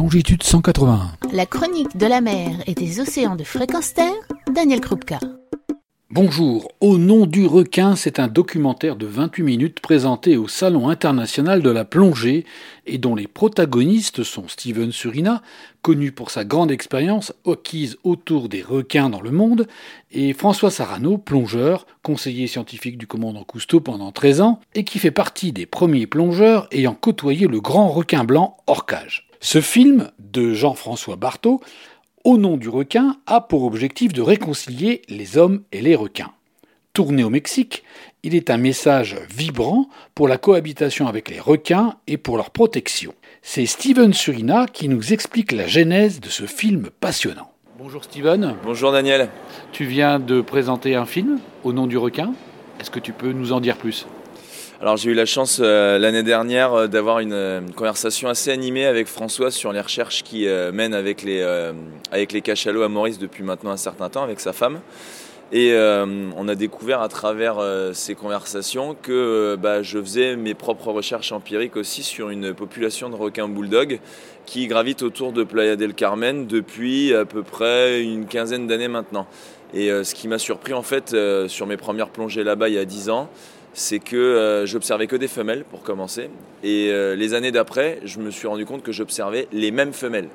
longitude 181. La chronique de la mer et des océans de fréquence terre, Daniel Krupka. Bonjour, Au nom du requin, c'est un documentaire de 28 minutes présenté au Salon international de la plongée et dont les protagonistes sont Steven Surina, connu pour sa grande expérience acquise autour des requins dans le monde, et François Sarano, plongeur, conseiller scientifique du commandant Cousteau pendant 13 ans, et qui fait partie des premiers plongeurs ayant côtoyé le grand requin blanc Orcage. Ce film de Jean-François Barthaud au nom du requin a pour objectif de réconcilier les hommes et les requins. Tourné au Mexique, il est un message vibrant pour la cohabitation avec les requins et pour leur protection. C'est Steven Surina qui nous explique la genèse de ce film passionnant. Bonjour Steven. Bonjour Daniel. Tu viens de présenter un film au nom du requin. Est-ce que tu peux nous en dire plus? Alors j'ai eu la chance euh, l'année dernière euh, d'avoir une, conversation assez animée avec François sur les recherches qu'il euh, mène avec les, avec les cachalots à Maurice depuis maintenant un certain temps avec sa femme. Et on a découvert à travers ces conversations que bah, je faisais mes propres recherches empiriques aussi sur une population de requins bulldog qui gravite autour de Playa del Carmen depuis à peu près une quinzaine d'années maintenant. Et ce qui m'a surpris en fait sur mes premières plongées là-bas il y a dix ans, c'est que euh, j'observais que des femelles pour commencer. Et euh, les années d'après, je me suis rendu compte que j'observais les mêmes femelles.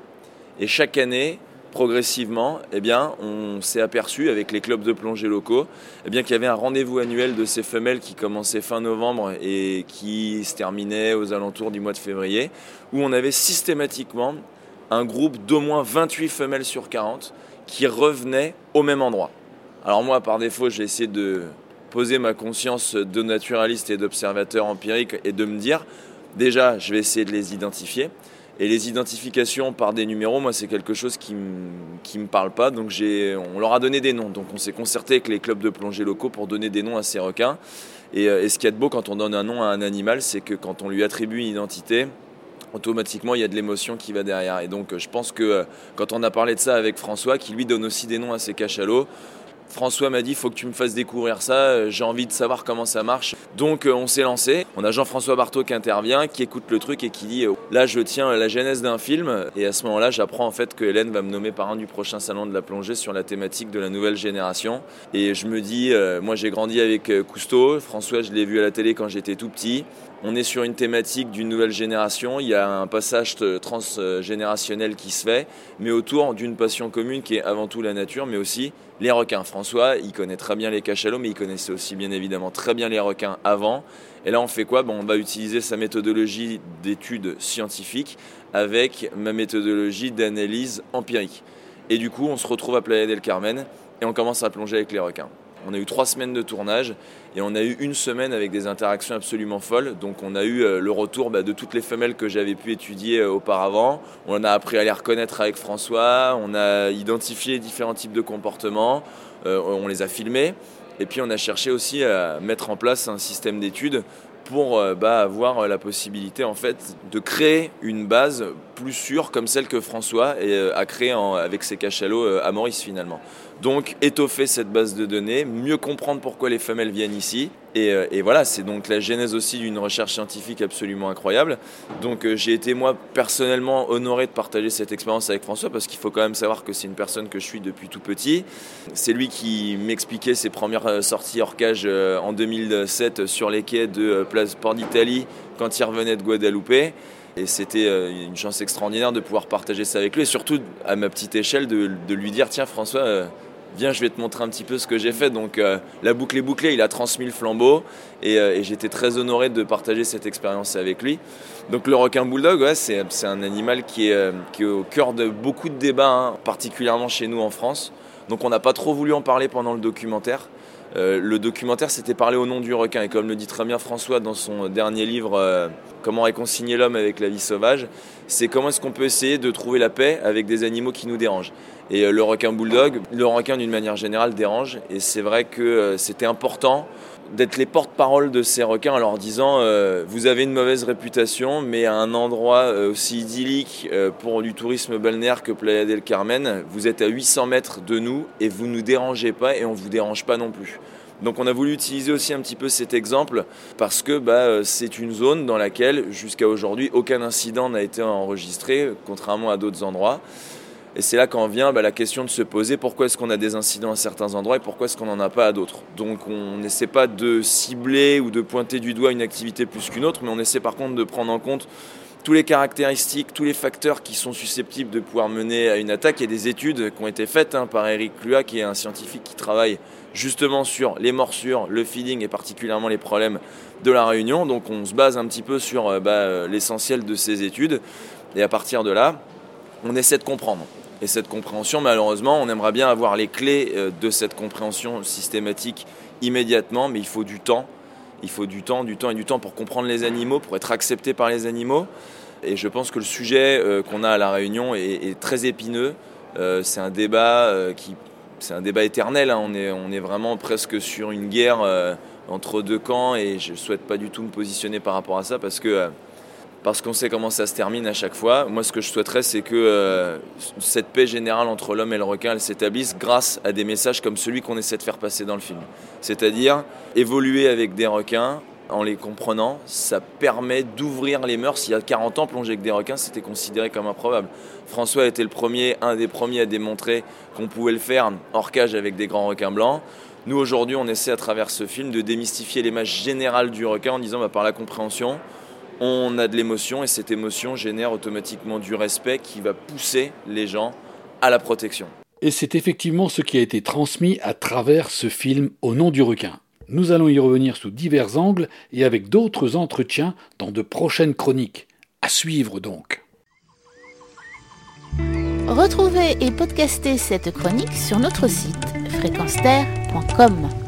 Et chaque année, progressivement, eh bien, on s'est aperçu avec les clubs de plongée locaux eh bien, qu'il y avait un rendez-vous annuel de ces femelles qui commençait fin novembre et qui se terminait aux alentours du mois de février, où on avait systématiquement un groupe d'au moins 28 femelles sur 40 qui revenaient au même endroit. Alors moi, par défaut, j'ai essayé de poser ma conscience de naturaliste et d'observateur empirique et de me dire, déjà, je vais essayer de les identifier. Et les identifications par des numéros, moi, c'est quelque chose qui ne me parle pas. Donc, on leur a donné des noms. Donc, on s'est concerté avec les clubs de plongée locaux pour donner des noms à ces requins. Et, euh, ce qui est de beau quand on donne un nom à un animal, c'est que quand on lui attribue une identité, automatiquement il y a de l'émotion qui va derrière. Et donc je pense que euh, quand on a parlé de ça avec François, qui lui donne aussi des noms à ses cachalots, François m'a dit faut que tu me fasses découvrir ça, euh, j'ai envie de savoir comment ça marche. Donc euh, on s'est lancé. On a Jean-François Barthaud qui intervient, qui écoute le truc et qui dit euh, là je tiens la genèse d'un film. Et à ce moment-là, j'apprends en fait que Hélène va me nommer parrain du prochain salon de la plongée sur la thématique de la nouvelle génération. Et je me dis, moi j'ai grandi avec Cousteau, François je l'ai vu à la télé quand j'étais tout petit. On est sur une thématique d'une nouvelle génération, il y a un passage transgénérationnel qui se fait, mais autour d'une passion commune qui est avant tout la nature, mais aussi les requins. François, il connaît très bien les cachalots, mais il connaissait aussi bien évidemment très bien les requins avant. Et là, on fait quoi? Bon, On va utiliser sa méthodologie d'études scientifiques avec ma méthodologie d'analyse empirique. Et du coup, on se retrouve à Playa del Carmen et on commence à plonger avec les requins. On a eu trois semaines de tournage et on a eu une semaine avec des interactions absolument folles. Donc on a eu euh, le retour bah, de toutes les femelles que j'avais pu étudier euh, auparavant. On a appris à les reconnaître avec François. On a identifié différents types de comportements. Euh, on les a filmés. Et puis on a cherché aussi à mettre en place un système d'études pour bah, avoir la possibilité en fait de créer une base plus sûre comme celle que François a créée avec ses cachalots à Maurice finalement. Donc étoffer cette base de données, mieux comprendre pourquoi les femelles viennent ici. Et, euh, voilà, c'est donc la genèse aussi d'une recherche scientifique absolument incroyable. Donc euh, j'ai été moi personnellement honoré de partager cette expérience avec François parce qu'il faut quand même savoir que c'est une personne que je suis depuis tout petit. C'est lui qui m'expliquait ses premières euh, sorties hors cage en 2007 sur les quais de Place Port d'Italie quand il revenait de Guadeloupe. Et c'était une chance extraordinaire de pouvoir partager ça avec lui et surtout à ma petite échelle de, de lui dire tiens François viens, je vais te montrer un petit peu ce que j'ai fait. Donc euh, la boucle est bouclée, il a transmis le flambeau euh, et, j'étais très honoré de partager cette expérience avec lui. Donc le requin bulldog, c'est, un animal qui est, euh, qui est, au cœur de beaucoup de débats, hein, particulièrement chez nous en France. Donc on n'a pas trop voulu en parler pendant le documentaire. le documentaire s'était parlé au nom du requin et comme le dit très bien François dans son dernier livre Comment réconcilier l'homme avec la vie sauvage, c'est comment est-ce qu'on peut essayer de trouver la paix avec des animaux qui nous dérangent. Et euh, le requin bulldog, le requin d'une manière générale dérange. Et c'est vrai que euh, c'était important d'être les porte-parole de ces requins en leur disant euh, vous avez une mauvaise réputation, mais à un endroit aussi idyllique pour du tourisme balnéaire que Playa del Carmen, vous êtes à 800 mètres de nous et vous ne nous dérangez pas et on ne vous dérange pas non plus. Donc on a voulu utiliser aussi un petit peu cet exemple parce que bah, c'est une zone dans laquelle jusqu'à aujourd'hui aucun incident n'a été enregistré, contrairement à d'autres endroits. Et c'est là qu'en vient bah, la question de se poser pourquoi est-ce qu'on a des incidents à certains endroits et pourquoi est-ce qu'on n'en a pas à d'autres? Donc on n'essaie pas de cibler ou de pointer du doigt une activité plus qu'une autre, mais on essaie par contre de prendre en compte tous les caractéristiques, tous les facteurs qui sont susceptibles de pouvoir mener à une attaque. Il y a des études qui ont été faites hein, par Eric Clua, qui est un scientifique qui travaille justement sur les morsures, le feeding et particulièrement les problèmes de la réunion. Donc on se base un petit peu sur euh, bah, l'essentiel de ces études. Et à partir de là, on essaie de comprendre. Et cette compréhension, malheureusement, on aimerait bien avoir les clés euh, de cette compréhension systématique immédiatement, mais il faut du temps. Il faut du temps, du temps et du temps pour comprendre les animaux, pour être accepté par les animaux. Et je pense que le sujet euh, qu'on a à La Réunion est, très épineux. Euh, c'est un débat qui, c'est un débat éternel. Hein. On, est, on est vraiment presque sur une guerre entre deux camps et je ne souhaite pas du tout me positionner par rapport à ça parce que parce qu'on sait comment ça se termine à chaque fois. Moi, ce que je souhaiterais, c'est que euh, cette paix générale entre l'homme et le requin s'établisse grâce à des messages comme celui qu'on essaie de faire passer dans le film. C'est-à-dire évoluer avec des requins en les comprenant, ça permet d'ouvrir les mœurs. Il y a 40 ans, plonger avec des requins, c'était considéré comme improbable. François été le premier, un des premiers à démontrer qu'on pouvait le faire hors cage avec des grands requins blancs. Nous, aujourd'hui, on essaie à travers ce film de démystifier l'image générale du requin en disant bah, par la compréhension, on a de l'émotion et cette émotion génère automatiquement du respect qui va pousser les gens à la protection. Et c'est effectivement ce qui a été transmis à travers ce film Au nom du requin. Nous allons y revenir sous divers angles et avec d'autres entretiens dans de prochaines chroniques. À suivre donc. Retrouvez et podcastez cette chronique sur notre site fréquenceterre.com.